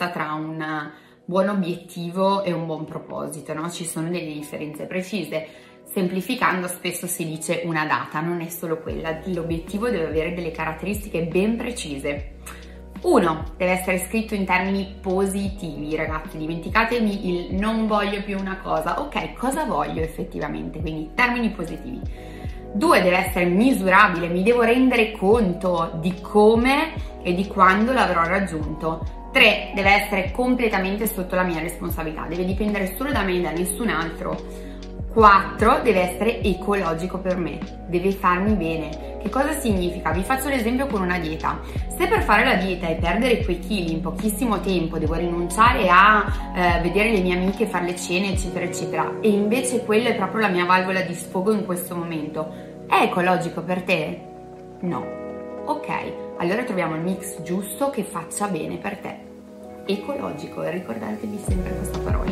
differenza tra un buon obiettivo e un buon proposito, no? Ci sono delle differenze precise. Semplificando spesso si dice una data, non è solo quella, l'obiettivo deve avere delle caratteristiche ben precise. Uno, deve essere scritto in termini positivi, ragazzi, dimenticatevi il non voglio più una cosa, ok, cosa voglio effettivamente, quindi termini positivi. Due, deve essere misurabile, mi devo rendere conto di come e di quando l'avrò raggiunto. 3. Deve essere completamente sotto la mia responsabilità, deve dipendere solo da me e da nessun altro. 4. Deve essere ecologico per me, deve farmi bene. Che cosa significa? Vi faccio l'esempio con una dieta. Se per fare la dieta e perdere quei chili in pochissimo tempo devo rinunciare a eh, vedere le mie amiche, fare le cene, eccetera, eccetera, e invece quella è proprio la mia valvola di sfogo in questo momento, è ecologico per te? No. Ok, allora troviamo il mix giusto che faccia bene per te. Ecologico, ricordatevi sempre questa parola.